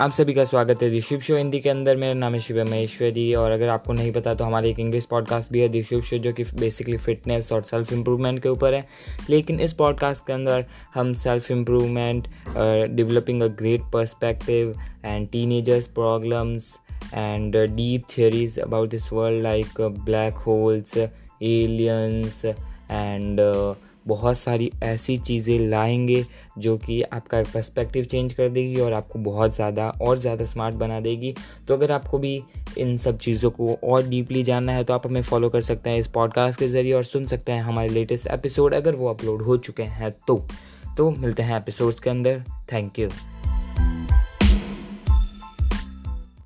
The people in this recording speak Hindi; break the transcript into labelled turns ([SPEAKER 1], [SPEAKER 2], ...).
[SPEAKER 1] आप सभी का स्वागत है दी शिव शो हिंदी के अंदर। मेरा नाम है शिव महेश्वरी और अगर आपको नहीं पता तो हमारे एक इंग्लिश पॉडकास्ट भी है दी शिव शो, जो कि बेसिकली फिटनेस और सेल्फ इम्प्रूवमेंट के ऊपर है। लेकिन इस पॉडकास्ट के अंदर हम self improvement developing a great perspective and teenagers problems and deep theories about this world like black holes aliens and बहुत सारी ऐसी चीज़ें लाएँगे जो कि आपका पर्सपेक्टिव चेंज कर देगी और आपको बहुत ज़्यादा और ज़्यादा स्मार्ट बना देगी। तो अगर आपको भी इन सब चीज़ों को और डीपली जानना है तो आप हमें फॉलो कर सकते हैं इस पॉडकास्ट के ज़रिए और सुन सकते हैं हमारे लेटेस्ट एपिसोड अगर वो अपलोड हो चुके हैं तो। तो मिलते हैं एपिसोड्स के अंदर। Thank you